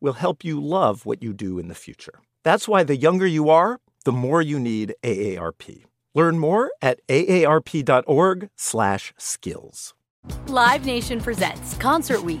will help you love what you do in the future. That's why the younger you are, the more you need AARP. Learn more at aarp.org/skills. Live Nation presents Concert Week.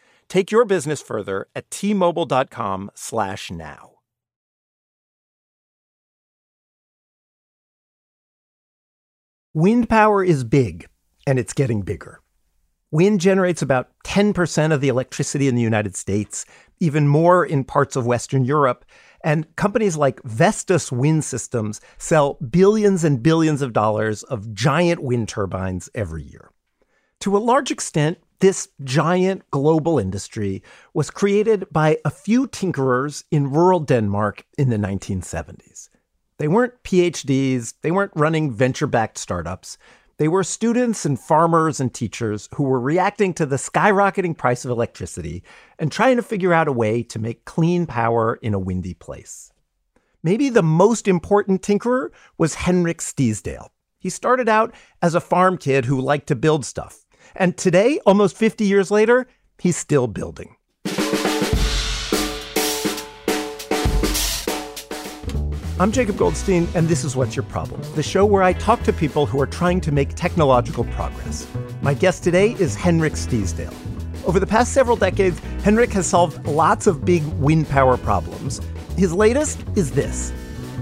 Take your business further at tmobile.com slash now. Wind power is big and it's getting bigger. Wind generates about 10% of the electricity in the United States, even more in parts of Western Europe, and companies like Vestas Wind Systems sell billions and billions of dollars of giant wind turbines every year. To a large extent, this giant global industry was created by a few tinkerers in rural Denmark in the 1970s. They weren't PhDs, they weren't running venture backed startups. They were students and farmers and teachers who were reacting to the skyrocketing price of electricity and trying to figure out a way to make clean power in a windy place. Maybe the most important tinkerer was Henrik Stiesdal. He started out as a farm kid who liked to build stuff. And today, almost 50 years later, he's still building. I'm Jacob Goldstein, and this is What's Your Problem, the show where I talk to people who are trying to make technological progress. My guest today is Henrik Stiesdal. Over the past several decades, Henrik has solved lots of big wind power problems. His latest is this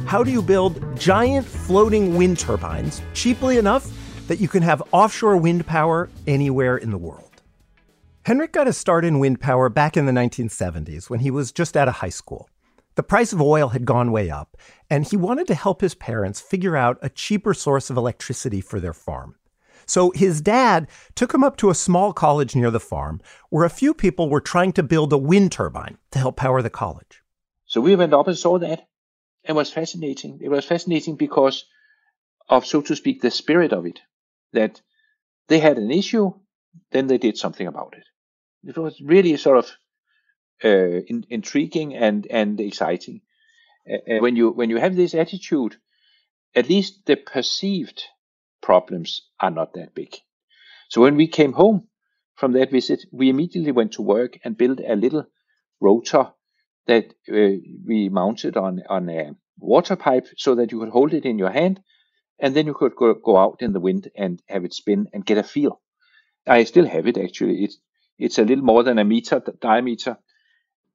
How do you build giant floating wind turbines cheaply enough that you can have offshore wind power anywhere in the world. Henrik got his start in wind power back in the 1970s when he was just out of high school. The price of oil had gone way up, and he wanted to help his parents figure out a cheaper source of electricity for their farm. So his dad took him up to a small college near the farm where a few people were trying to build a wind turbine to help power the college. So we went up and saw that. It was fascinating. It was fascinating because of, so to speak, the spirit of it that they had an issue, then they did something about it. It was really sort of uh, in, intriguing and and exciting. Uh, when you when you have this attitude, at least the perceived problems are not that big. So when we came home from that visit, we immediately went to work and built a little rotor that uh, we mounted on on a water pipe so that you could hold it in your hand and then you could go, go out in the wind and have it spin and get a feel. I still have it actually. It's it's a little more than a meter diameter.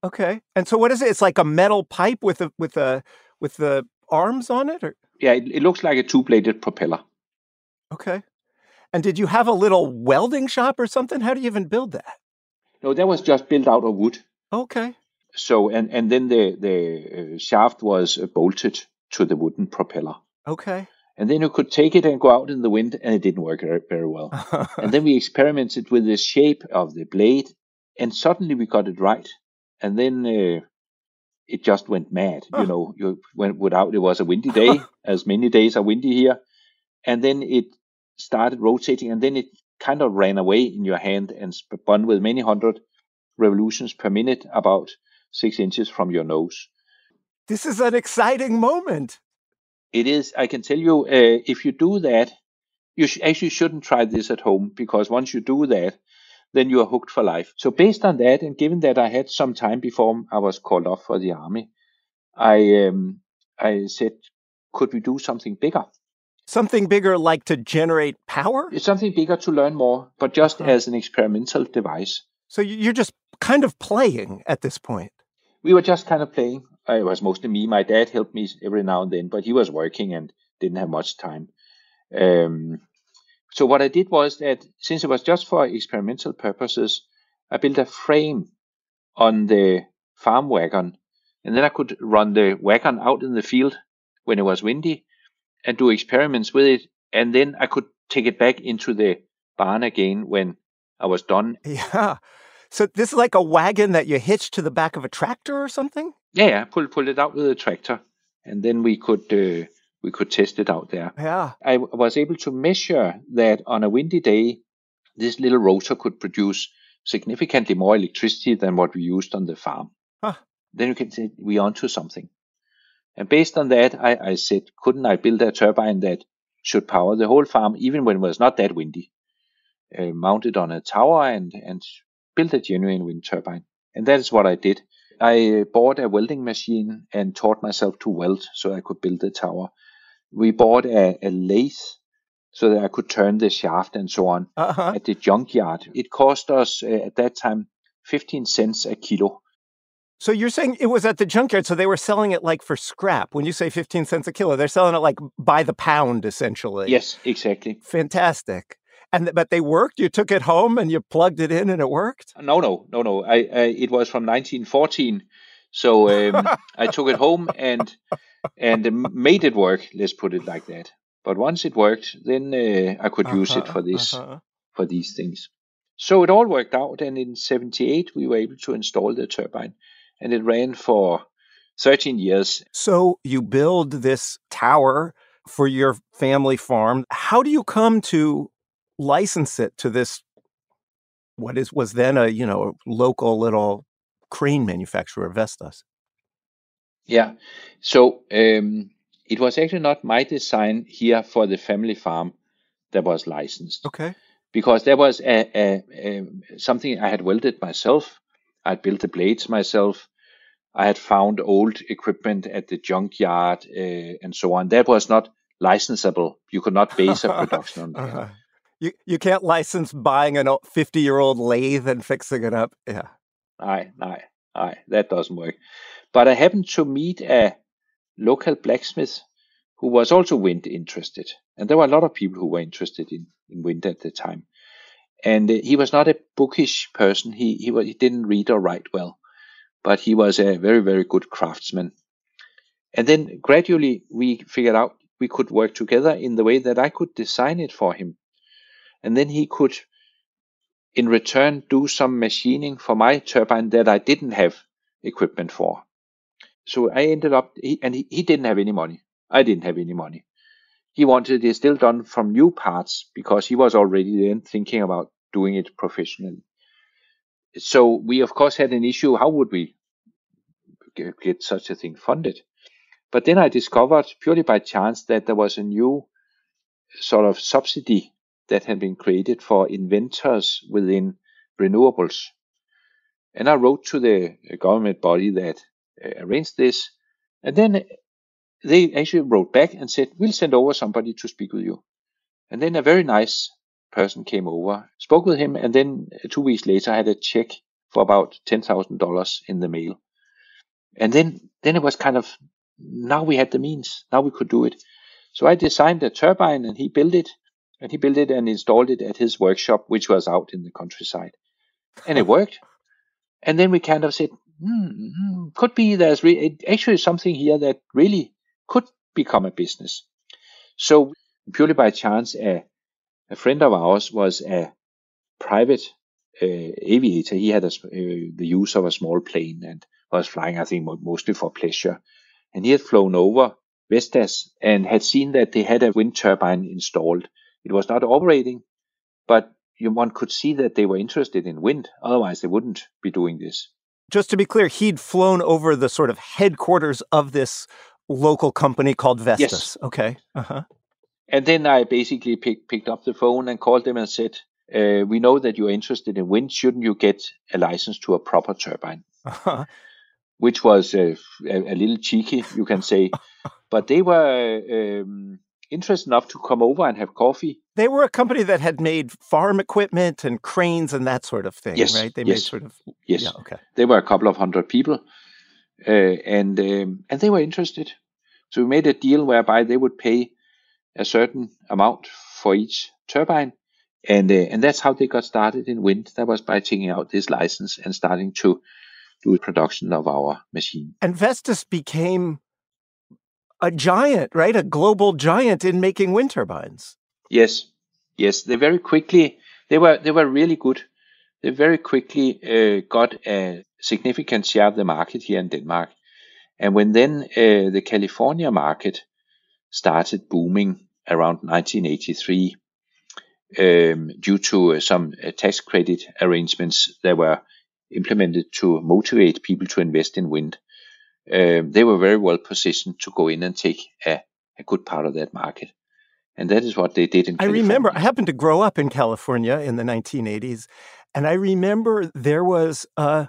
Okay. And so what is it? It's like a metal pipe with a with a with the arms on it or Yeah, it, it looks like a two-bladed propeller. Okay. And did you have a little welding shop or something? How do you even build that? No, that was just built out of wood. Okay. So and and then the the uh, shaft was uh, bolted to the wooden propeller. Okay and then you could take it and go out in the wind and it didn't work very well. And then we experimented with the shape of the blade and suddenly we got it right. And then uh, it just went mad you know. You went without it was a windy day as many days are windy here. And then it started rotating and then it kind of ran away in your hand and spun with many hundred revolutions per minute about six inches from your nose. This is an exciting moment It is. I can tell you, uh, if you do that, you sh- actually shouldn't try this at home because once you do that, then you are hooked for life. So based on that, and given that I had some time before I was called off for the army, I um, I said, could we do something bigger? Something bigger, like to generate power? It's something bigger to learn more, but just uh-huh. as an experimental device. So you're just kind of playing at this point. We were just kind of playing. It was mostly me. My dad helped me every now and then, but he was working and didn't have much time. Um, so what I did was that since it was just for experimental purposes, I built a frame on the farm wagon, and then I could run the wagon out in the field when it was windy and do experiments with it, and then I could take it back into the barn again when I was done. Yeah. So this is like a wagon that you hitch to the back of a tractor or something? Yeah, yeah. Pull pull it out with a tractor, and then we could uh, we could test it out there. Yeah. I was able to measure that on a windy day, this little rotor could produce significantly more electricity than what we used on the farm. Huh. Then you can say we're onto something. And based on that, I, I said, couldn't I build a turbine that should power the whole farm, even when it was not that windy? Uh, mounted on a tower and, and built a genuine wind turbine. And that is what I did. I bought a welding machine and taught myself to weld so I could build the tower we bought a, a lathe so that I could turn the shaft and so on uh-huh. at the junkyard. It cost us uh, at that time 15 cents a kilo. So you're saying it was at the junkyard, so they were selling it like for scrap. When you say 15 cents a kilo, they're selling it like by the pound, essentially. Yes, exactly. Fantastic. And but they worked. You took it home and you plugged it in, and it worked. No, no, no, no. I, I it was from 1914, so um, I took it home and and made it work. Let's put it like that. But once it worked, then uh, I could uh-huh, use it uh-huh, for this uh-huh. for these things. So it all worked out, and in '78 we were able to install the turbine, and it ran for 13 years. So you build this tower for your family farm. How do you come to license it to this? What is was then a you know local little crane manufacturer, Vestas? Yeah. So um, it was actually not my design here for the family farm that was licensed. Okay. Because there was a, a, a, something I had welded myself. I had built the blades myself. I had found old equipment at the junkyard uh, and so on. That was not licensable. You could not base a production on that. Uh-huh. You you can't license buying a fifty year old lathe and fixing it up. Yeah. Aye, aye, aye. That doesn't work. But I happened to meet a local blacksmith who was also wind interested. And there were a lot of people who were interested in, in wind at the time. And uh, he was not a bookish person. He, he, he didn't read or write well, but he was a very, very good craftsman. And then gradually we figured out we could work together in the way that I could design it for him. And then he could, in return, do some machining for my turbine that I didn't have equipment for so I ended up, he, and he, he didn't have any money. I didn't have any money. He wanted it still done from new parts because he was already then thinking about doing it professionally. So we of course had an issue. How would we get such a thing funded? But then I discovered purely by chance that there was a new sort of subsidy that had been created for inventors within renewables. And I wrote to the government body that uh, arranged this. And then they actually wrote back and said, We'll send over somebody to speak with you. And then a very nice person came over, spoke with him, and then two weeks later I had a check for about $10,000 in the mail. And then, then it was kind of, now we had the means, now we could do it. So I designed a turbine and he built it, and he built it and installed it at his workshop, which was out in the countryside. And it worked. And then we kind of said, hmm, could be there's re- actually something here that really could become a business. So purely by chance, a, a friend of ours was a private uh, aviator. He had a, uh, the use of a small plane and was flying, I think, mostly for pleasure. And he had flown over Vestas and had seen that they had a wind turbine installed. It was not operating, but you, one could see that they were interested in wind. Otherwise, they wouldn't be doing this just to be clear, he'd flown over the sort of headquarters of this local company called Vestas. Yes. Okay. Uh-huh. And then I basically pick, picked up the phone and called them and said, uh, "We know that you're interested in wind. Shouldn't you get a license to a proper turbine?" Uh-huh. Which was uh, a, a, little cheeky, you can say, but they were um, interested enough to come over and have coffee. They were a company that had made farm equipment and cranes and that sort of thing, yes, right? They yes, made sort of yes. Yeah, okay. They were a couple of hundred people, uh, and um, and they were interested. So we made a deal whereby they would pay a certain amount for each turbine, and uh, and that's how they got started in wind. That was by taking out this license and starting to do production of our machine. And Vestas became a giant, right? A global giant in making wind turbines. Yes, yes. They very quickly they were they were really good. They very quickly uh, got a significant share of the market here in Denmark. And when then uh, the California market started booming around 1983, um, due to uh, some uh, tax credit arrangements that were implemented to motivate people to invest in wind, Uh, they were very well positioned to go in and take a, a good part of that market. And that is what they did in I remember, I happened to grow up in California in the 1980s, and I remember there was a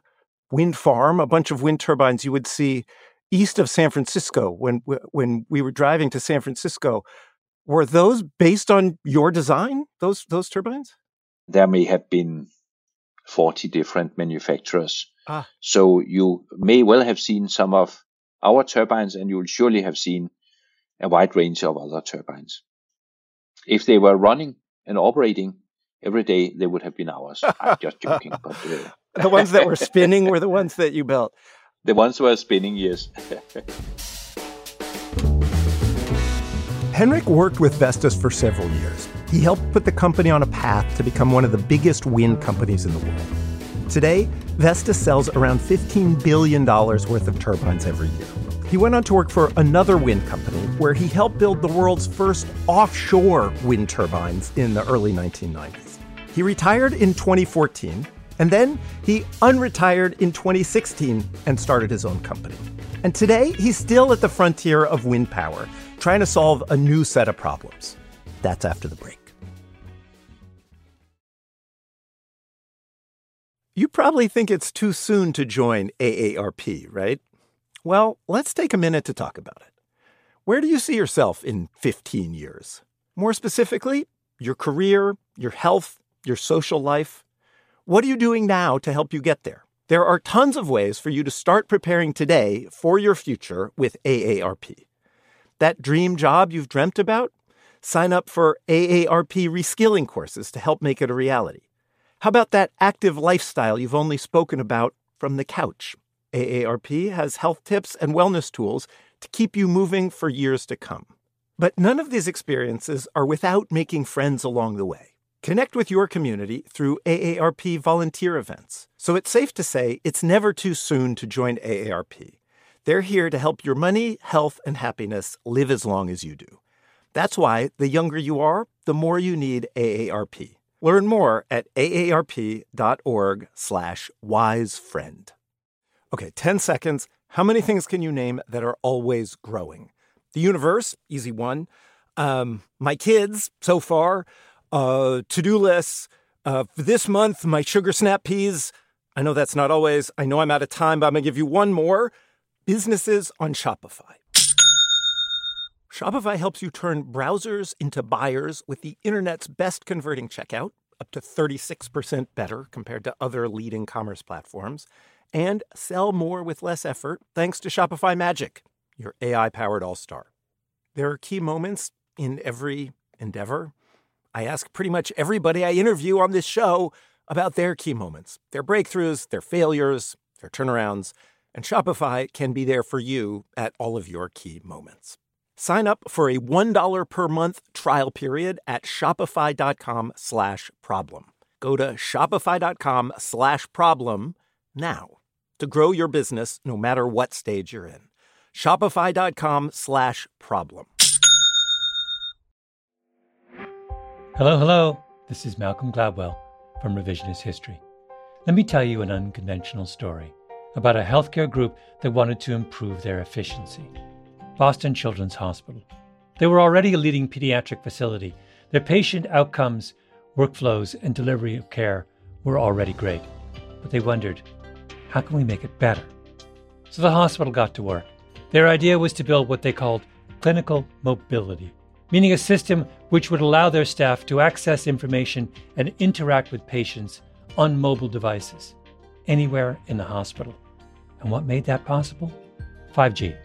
wind farm, a bunch of wind turbines you would see east of San Francisco when when we were driving to San Francisco. Were those based on your design? Those those turbines? There may have been 40 different manufacturers. Ah. So you may well have seen some of our turbines, and you'll surely have seen a wide range of other turbines. If they were running and operating every day, they would have been ours. I'm just joking. But, uh... the ones that were spinning were the ones that you built. The ones who were spinning, yes. Henrik worked with Vestas for several years. He helped put the company on a path to become one of the biggest wind companies in the world. Today, Vestas sells around $15 billion worth of turbines every year. He went on to work for another wind company where he helped build the world's first offshore wind turbines in the early 1990s. He retired in 2014, and then he unretired in 2016 and started his own company. And today, he's still at the frontier of wind power, trying to solve a new set of problems. That's after the break. You probably think it's too soon to join AARP, right? Well, let's take a minute to talk about it. Where do you see yourself in 15 years? More specifically, your career, your health, your social life. What are you doing now to help you get there? There are tons of ways for you to start preparing today for your future with AARP. That dream job you've dreamt about? Sign up for AARP reskilling courses to help make it a reality. How about that active lifestyle you've only spoken about from the couch? AARP has health tips and wellness tools to keep you moving for years to come. But none of these experiences are without making friends along the way. Connect with your community through AARP volunteer events. So it's safe to say it's never too soon to join AARP. They're here to help your money, health, and happiness live as long as you do. That's why the younger you are, the more you need AARP. Learn more at aarp.org slash wisefriend. Okay, 10 seconds. How many things can you name that are always growing? The universe, easy one. Um, my kids, so far. Uh, to-do lists. Uh, for this month, my sugar snap peas. I know that's not always. I know I'm out of time, but I'm going to give you one more. Businesses on Shopify. Shopify helps you turn browsers into buyers with the internet's best converting checkout, up to 36% better compared to other leading commerce platforms, and sell more with less effort thanks to Shopify Magic, your AI powered all star. There are key moments in every endeavor. I ask pretty much everybody I interview on this show about their key moments, their breakthroughs, their failures, their turnarounds, and Shopify can be there for you at all of your key moments. Sign up for a $1 per month trial period at shopify.com slash problem. Go to shopify.com slash problem now to grow your business no matter what stage you're in. Shopify.com slash problem. Hello, hello. This is Malcolm Gladwell from Revisionist History. Let me tell you an unconventional story about a healthcare group that wanted to improve their efficiency. Boston Children's Hospital. They were already a leading pediatric facility. Their patient outcomes, workflows, and delivery of care were already great. But they wondered, how can we make it better? So the hospital got to work. Their idea was to build what they called clinical mobility, meaning a system which would allow their staff to access information and interact with patients on mobile devices anywhere in the hospital. And what made that possible? 5G.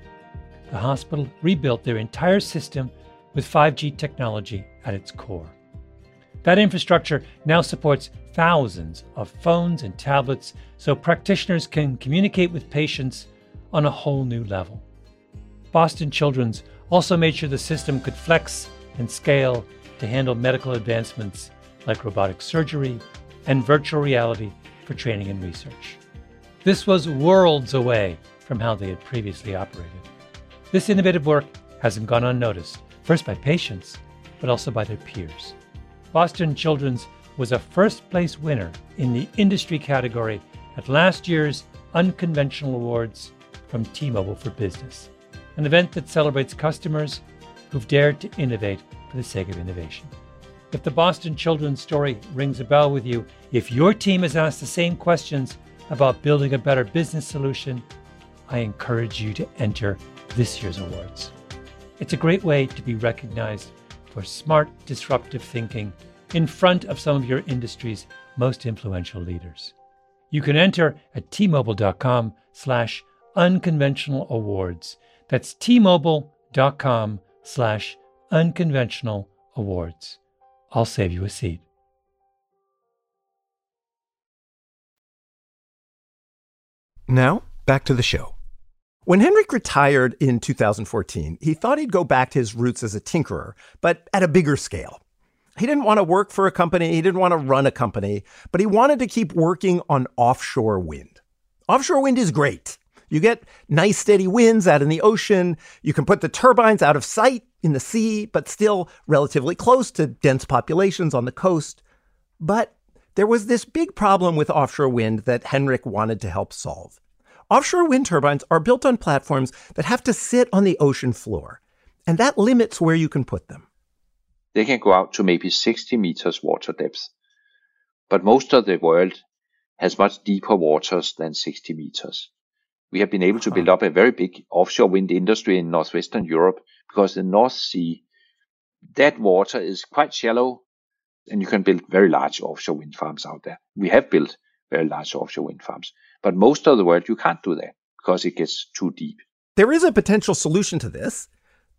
The hospital rebuilt their entire system with 5G technology at its core. That infrastructure now supports thousands of phones and tablets so practitioners can communicate with patients on a whole new level. Boston Children's also made sure the system could flex and scale to handle medical advancements like robotic surgery and virtual reality for training and research. This was worlds away from how they had previously operated. This innovative work hasn't gone unnoticed, first by patients, but also by their peers. Boston Children's was a first place winner in the industry category at last year's Unconventional Awards from T Mobile for Business, an event that celebrates customers who've dared to innovate for the sake of innovation. If the Boston Children's story rings a bell with you, if your team has asked the same questions about building a better business solution, I encourage you to enter this year's awards. It's a great way to be recognized for smart, disruptive thinking in front of some of your industry's most influential leaders. You can enter at tmobile.com slash unconventional awards. That's tmobile.com slash unconventional awards. I'll save you a seat. Now, back to the show. When Henrik retired in 2014, he thought he'd go back to his roots as a tinkerer, but at a bigger scale. He didn't want to work for a company, he didn't want to run a company, but he wanted to keep working on offshore wind. Offshore wind is great. You get nice steady winds out in the ocean. You can put the turbines out of sight in the sea, but still relatively close to dense populations on the coast. But there was this big problem with offshore wind that Henrik wanted to help solve. Offshore wind turbines are built on platforms that have to sit on the ocean floor, and that limits where you can put them. They can go out to maybe 60 meters water depth, but most of the world has much deeper waters than 60 meters. We have been able to build up a very big offshore wind industry in northwestern Europe because the North Sea, that water is quite shallow and you can build very large offshore wind farms out there. We have built very large offshore wind farms. But most of the world, you can't do that because it gets too deep. There is a potential solution to this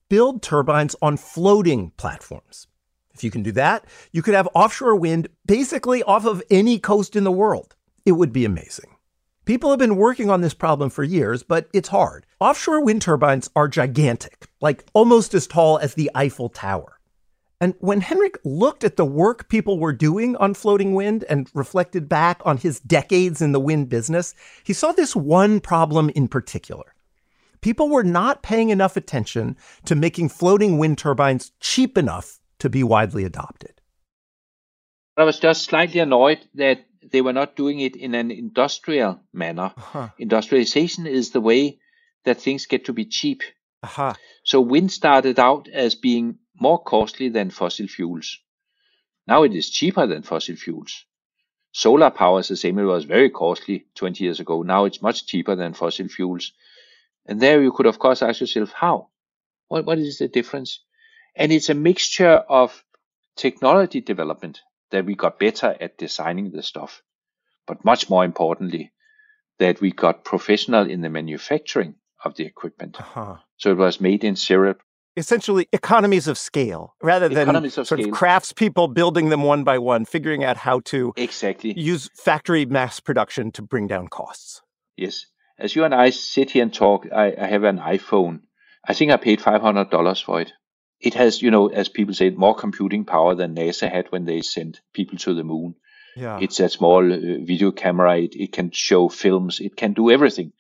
build turbines on floating platforms. If you can do that, you could have offshore wind basically off of any coast in the world. It would be amazing. People have been working on this problem for years, but it's hard. Offshore wind turbines are gigantic, like almost as tall as the Eiffel Tower. And when Henrik looked at the work people were doing on floating wind and reflected back on his decades in the wind business, he saw this one problem in particular. People were not paying enough attention to making floating wind turbines cheap enough to be widely adopted. I was just slightly annoyed that they were not doing it in an industrial manner. Uh-huh. Industrialization is the way that things get to be cheap. Uh-huh. So wind started out as being more costly than fossil fuels. Now it is cheaper than fossil fuels. Solar power is the same. It was very costly 20 years ago. Now it's much cheaper than fossil fuels. And there you could, of course, ask yourself, how? What, what is the difference? And it's a mixture of technology development that we got better at designing the stuff. But much more importantly, that we got professional in the manufacturing of the equipment. Uh-huh. So it was made in syrup essentially economies of scale rather than of sort scale. of craftspeople building them one by one, figuring out how to exactly use factory mass production to bring down costs. Yes. As you and I sit here and talk, I, I have an iPhone. I think I paid $500 for it. It has, you know, as people say, more computing power than NASA had when they sent people to the moon. Yeah. It's a small uh, video camera. It, it can show films. It can do everything.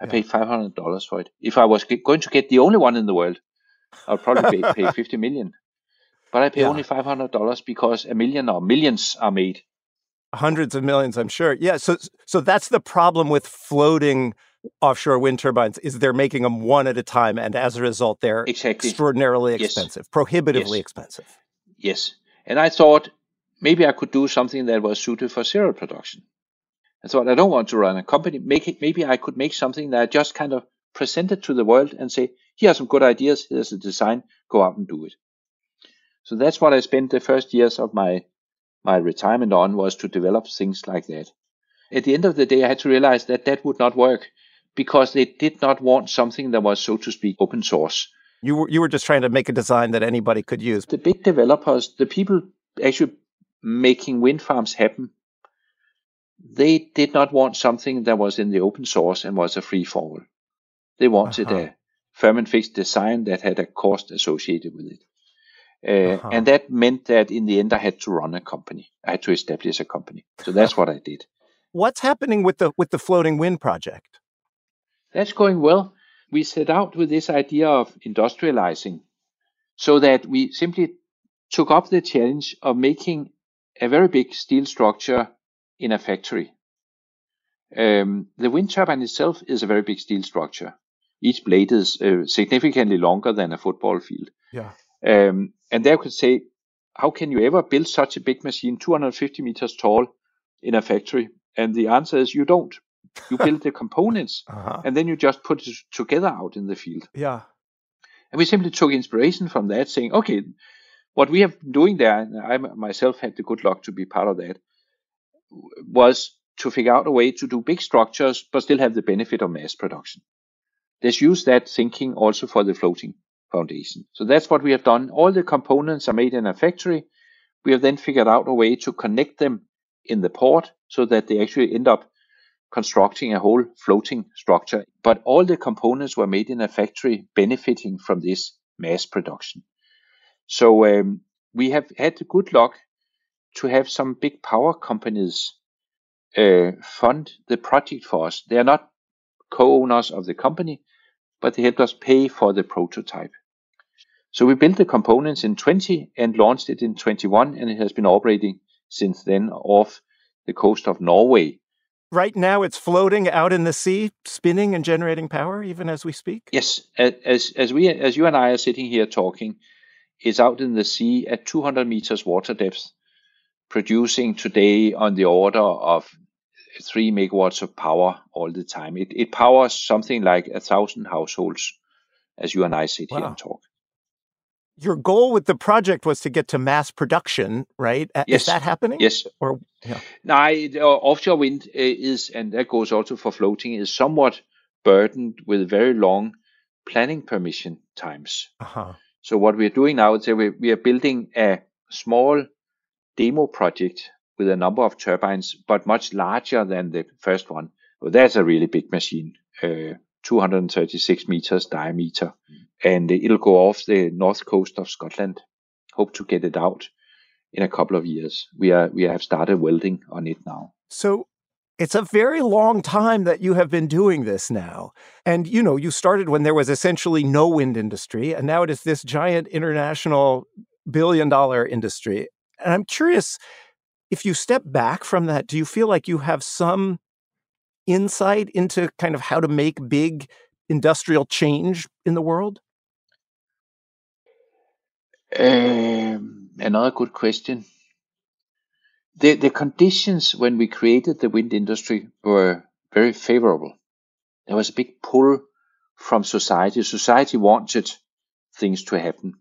I yeah. paid $500 for it. If I was going to get the only one in the world, I'll probably pay, pay 50 million. But I pay yeah. only $500 because a million or millions are made. Hundreds of millions, I'm sure. Yeah. So, so that's the problem with floating offshore wind turbines is they're making them one at a time, and as a result, they're exactly. extraordinarily expensive, yes. prohibitively yes. expensive. Yes, and I thought maybe I could do something that was suited for serial production. I thought I don't want to run a company. Make it. Maybe I could make something that I just kind of presented to the world and say, here are some good ideas. Here's a design. Go out and do it. So that's what I spent the first years of my my retirement on was to develop things like that. At the end of the day, I had to realize that that would not work because they did not want something that was, so to speak, open source. You were, you were just trying to make a design that anybody could use. The big developers, the people actually making wind farms happen, they did not want something that was in the open source and was a free fall. They wanted uh-huh. a firm and fixed design that had a cost associated with it. Uh, uh-huh. And that meant that in the end, I had to run a company. I had to establish a company. So that's what I did. What's happening with the with the floating wind project? That's going well. We set out with this idea of industrializing so that we simply took up the challenge of making a very big steel structure in a factory. Um, the wind turbine itself is a very big steel structure. Each blade is uh, significantly longer than a football field. Yeah. Um, and there could say, how can you ever build such a big machine, 250 meters tall, in a factory? And the answer is you don't. You build the components uh-huh. and then you just put it together out in the field. Yeah. And we simply took inspiration from that, saying, okay, what we have been doing there, and I myself had the good luck to be part of that, was to figure out a way to do big structures but still have the benefit of mass production. Let's use that thinking also for the floating foundation. So that's what we have done. All the components are made in a factory. We have then figured out a way to connect them in the port so that they actually end up constructing a whole floating structure. But all the components were made in a factory benefiting from this mass production. So um, we have had the good luck to have some big power companies uh, fund the project for us. They are not co-owners of the company, but they helped us pay for the prototype. So we built the components in 20 and launched it in 21, and it has been operating since then off the coast of Norway. Right now, it's floating out in the sea, spinning and generating power, even as we speak. Yes, as as we as you and I are sitting here talking, it's out in the sea at 200 meters water depth, producing today on the order of three megawatts of power all the time. It it powers something like a thousand households, as you and I sit wow. here and talk your goal with the project was to get to mass production, right? Yes. Is that happening? Yes. Or yeah. Now, uh, offshore wind uh, is, and that goes also for floating, is somewhat burdened with very long planning permission times. Uh-huh. So what we're doing now is we, we are building a small demo project with a number of turbines, but much larger than the first one. Well, that's a really big machine. Uh, 236 meters diameter, and it'll go off the north coast of Scotland. Hope to get it out in a couple of years. We are we have started welding on it now. So it's a very long time that you have been doing this now. And you know, you started when there was essentially no wind industry, and now it is this giant international billion dollar industry. And I'm curious if you step back from that, do you feel like you have some insight into kind of how to make big industrial change in the world? Um, another good question. The, the conditions when we created the wind industry were very favorable. There was a big pull from society. Society wanted things to happen.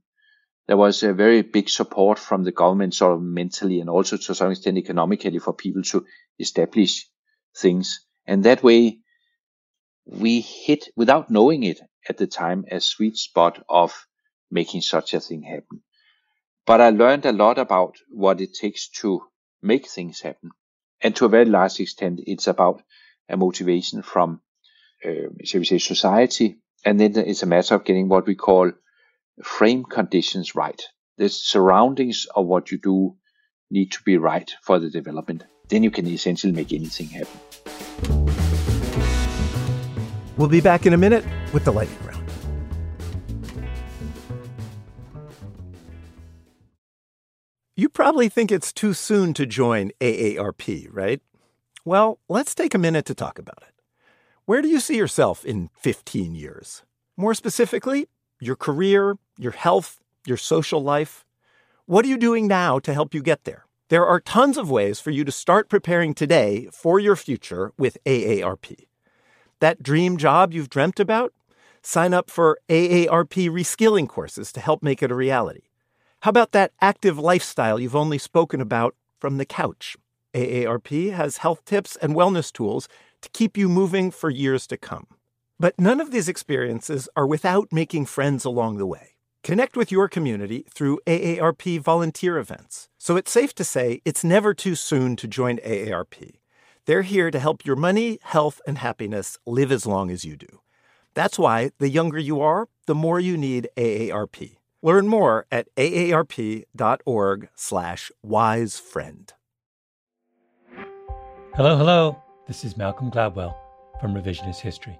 There was a very big support from the government, sort of mentally and also to some extent economically, for people to establish things. And that way, we hit, without knowing it at the time, a sweet spot of making such a thing happen. But I learned a lot about what it takes to make things happen. And to a very large extent, it's about a motivation from, uh, shall we say, society. And then it's a matter of getting what we call frame conditions right. The surroundings of what you do need to be right for the development. Then you can essentially make anything happen. We'll be back in a minute with the lightning round. You probably think it's too soon to join AARP, right? Well, let's take a minute to talk about it. Where do you see yourself in 15 years? More specifically, your career, your health, your social life. What are you doing now to help you get there? There are tons of ways for you to start preparing today for your future with AARP. That dream job you've dreamt about? Sign up for AARP reskilling courses to help make it a reality. How about that active lifestyle you've only spoken about from the couch? AARP has health tips and wellness tools to keep you moving for years to come. But none of these experiences are without making friends along the way. Connect with your community through AARP volunteer events. So it's safe to say it's never too soon to join AARP. They're here to help your money, health, and happiness live as long as you do. That's why the younger you are, the more you need AARP. Learn more at aarp.org/wisefriend. Hello, hello. This is Malcolm Gladwell from Revisionist History.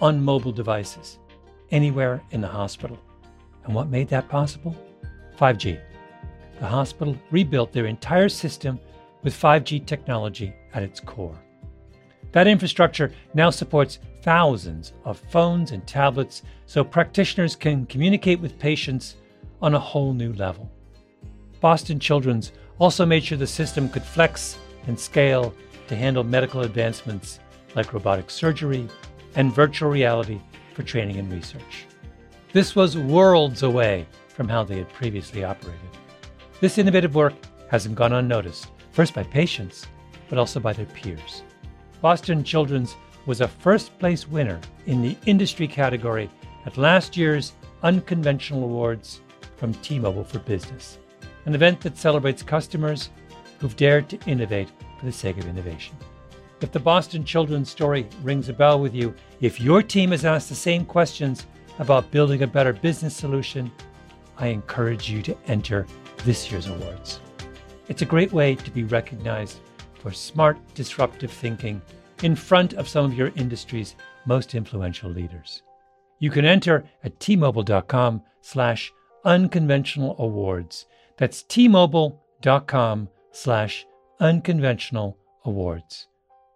on mobile devices anywhere in the hospital. And what made that possible? 5G. The hospital rebuilt their entire system with 5G technology at its core. That infrastructure now supports thousands of phones and tablets so practitioners can communicate with patients on a whole new level. Boston Children's also made sure the system could flex and scale to handle medical advancements like robotic surgery and virtual reality for training and research. This was worlds away from how they had previously operated. This innovative work hasn't gone unnoticed, first by patients, but also by their peers. Boston Children's was a first place winner in the industry category at last year's Unconventional Awards from T Mobile for Business, an event that celebrates customers who've dared to innovate for the sake of innovation. If the Boston Children's story rings a bell with you, if your team has asked the same questions about building a better business solution, I encourage you to enter this year's awards. It's a great way to be recognized for smart, disruptive thinking in front of some of your industry's most influential leaders. You can enter at tmobile.com slash unconventional awards. That's tmobile.com slash unconventional awards.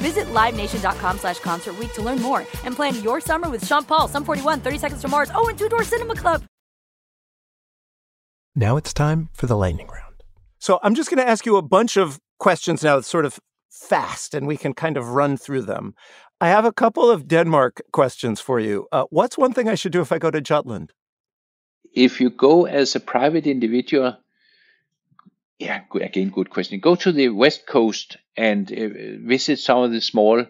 Visit LiveNation.com slash Concert Week to learn more and plan your summer with Sean Paul, Sum 41, 30 Seconds to Mars, oh, and Two Door Cinema Club. Now it's time for the lightning round. So I'm just going to ask you a bunch of questions now that's sort of fast and we can kind of run through them. I have a couple of Denmark questions for you. Uh, what's one thing I should do if I go to Jutland? If you go as a private individual, yeah, again, good question. Go to the west coast and uh, visit some of the small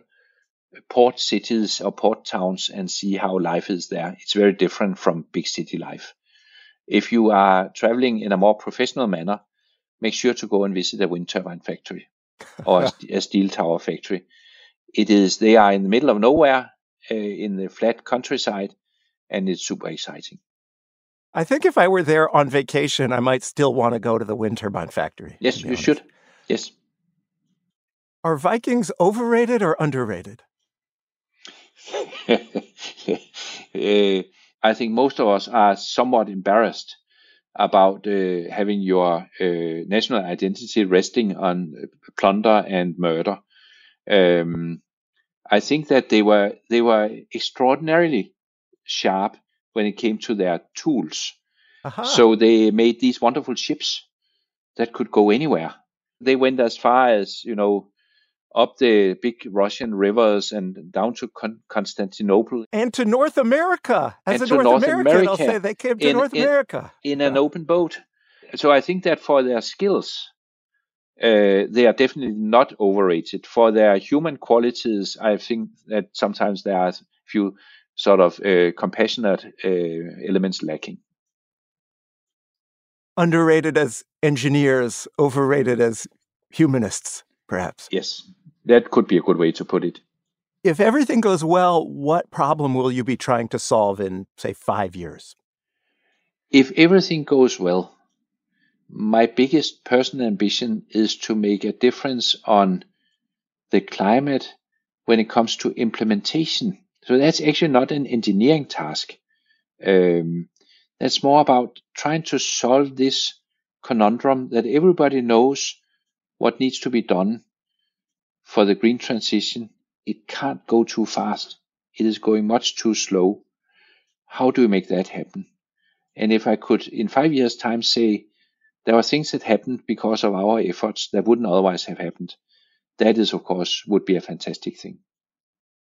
port cities or port towns and see how life is there. It's very different from big city life. If you are traveling in a more professional manner, make sure to go and visit a wind turbine factory or a steel tower factory. It is they are in the middle of nowhere uh, in the flat countryside, and it's super exciting. I think if I were there on vacation, I might still want to go to the wind turbine factory. Yes, you should. Yes. Are Vikings overrated or underrated? uh, I think most of us are somewhat embarrassed about uh, having your uh, national identity resting on plunder and murder. Um, I think that they were they were extraordinarily sharp when it came to their tools. Aha. So they made these wonderful ships that could go anywhere. They went as far as, you know, up the big Russian rivers and down to Con- Constantinople and to North America. As and a North, North American, America, I'll say they came to in, North in, America in an open boat. So I think that for their skills, uh, they are definitely not overrated. For their human qualities, I think that sometimes there are a few sort of uh, compassionate uh, elements lacking. Underrated as engineers, overrated as humanists, perhaps. Yes, that could be a good way to put it. If everything goes well, what problem will you be trying to solve in, say, five years? If everything goes well, my biggest personal ambition is to make a difference on the climate when it comes to implementation. So that's actually not an engineering task. Um, that's more about trying to solve this conundrum that everybody knows what needs to be done for the green transition. It can't go too fast. It is going much too slow. How do we make that happen? And if I could, in five years' time, say, there are things that happened because of our efforts that wouldn't otherwise have happened. That is, of course, would be a fantastic thing.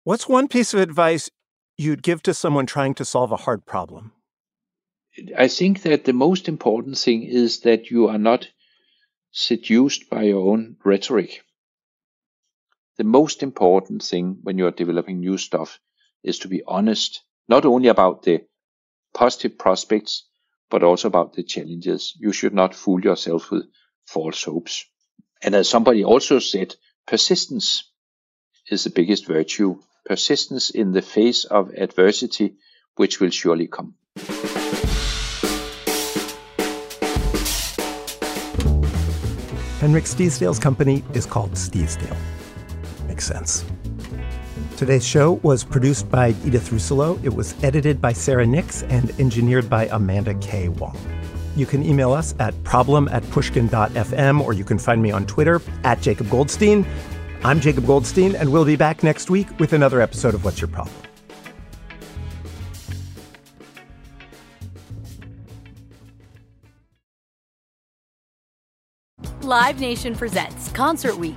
What's one piece of advice you'd give to someone trying to solve a hard problem? I think that the most important thing is that you are not seduced by your own rhetoric. The most important thing when you are developing new stuff is to be honest, not only about the positive prospects, but also about the challenges. You should not fool yourself with false hopes. And as somebody also said, persistence is the biggest virtue. Persistence in the face of adversity, which will surely come. Henrik Stiesdal's company is called Stiesdal. Makes sense. Today's show was produced by Edith Russolo. It was edited by Sarah Nix and engineered by Amanda K. Wong. You can email us at problem at pushkin.fm or you can find me on Twitter at Jacob Goldstein. I'm Jacob Goldstein, and we'll be back next week with another episode of What's Your Problem? Live Nation presents Concert Week.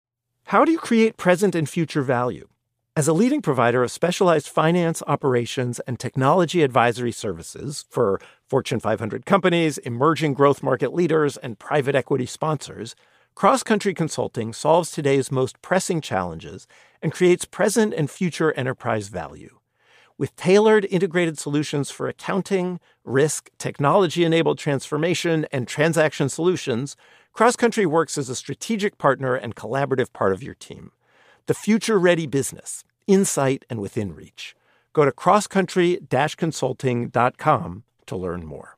How do you create present and future value? As a leading provider of specialized finance, operations, and technology advisory services for Fortune 500 companies, emerging growth market leaders, and private equity sponsors, Cross Country Consulting solves today's most pressing challenges and creates present and future enterprise value. With tailored integrated solutions for accounting, risk, technology enabled transformation, and transaction solutions, Cross Country works as a strategic partner and collaborative part of your team. The future ready business, insight, and within reach. Go to crosscountry consulting.com to learn more.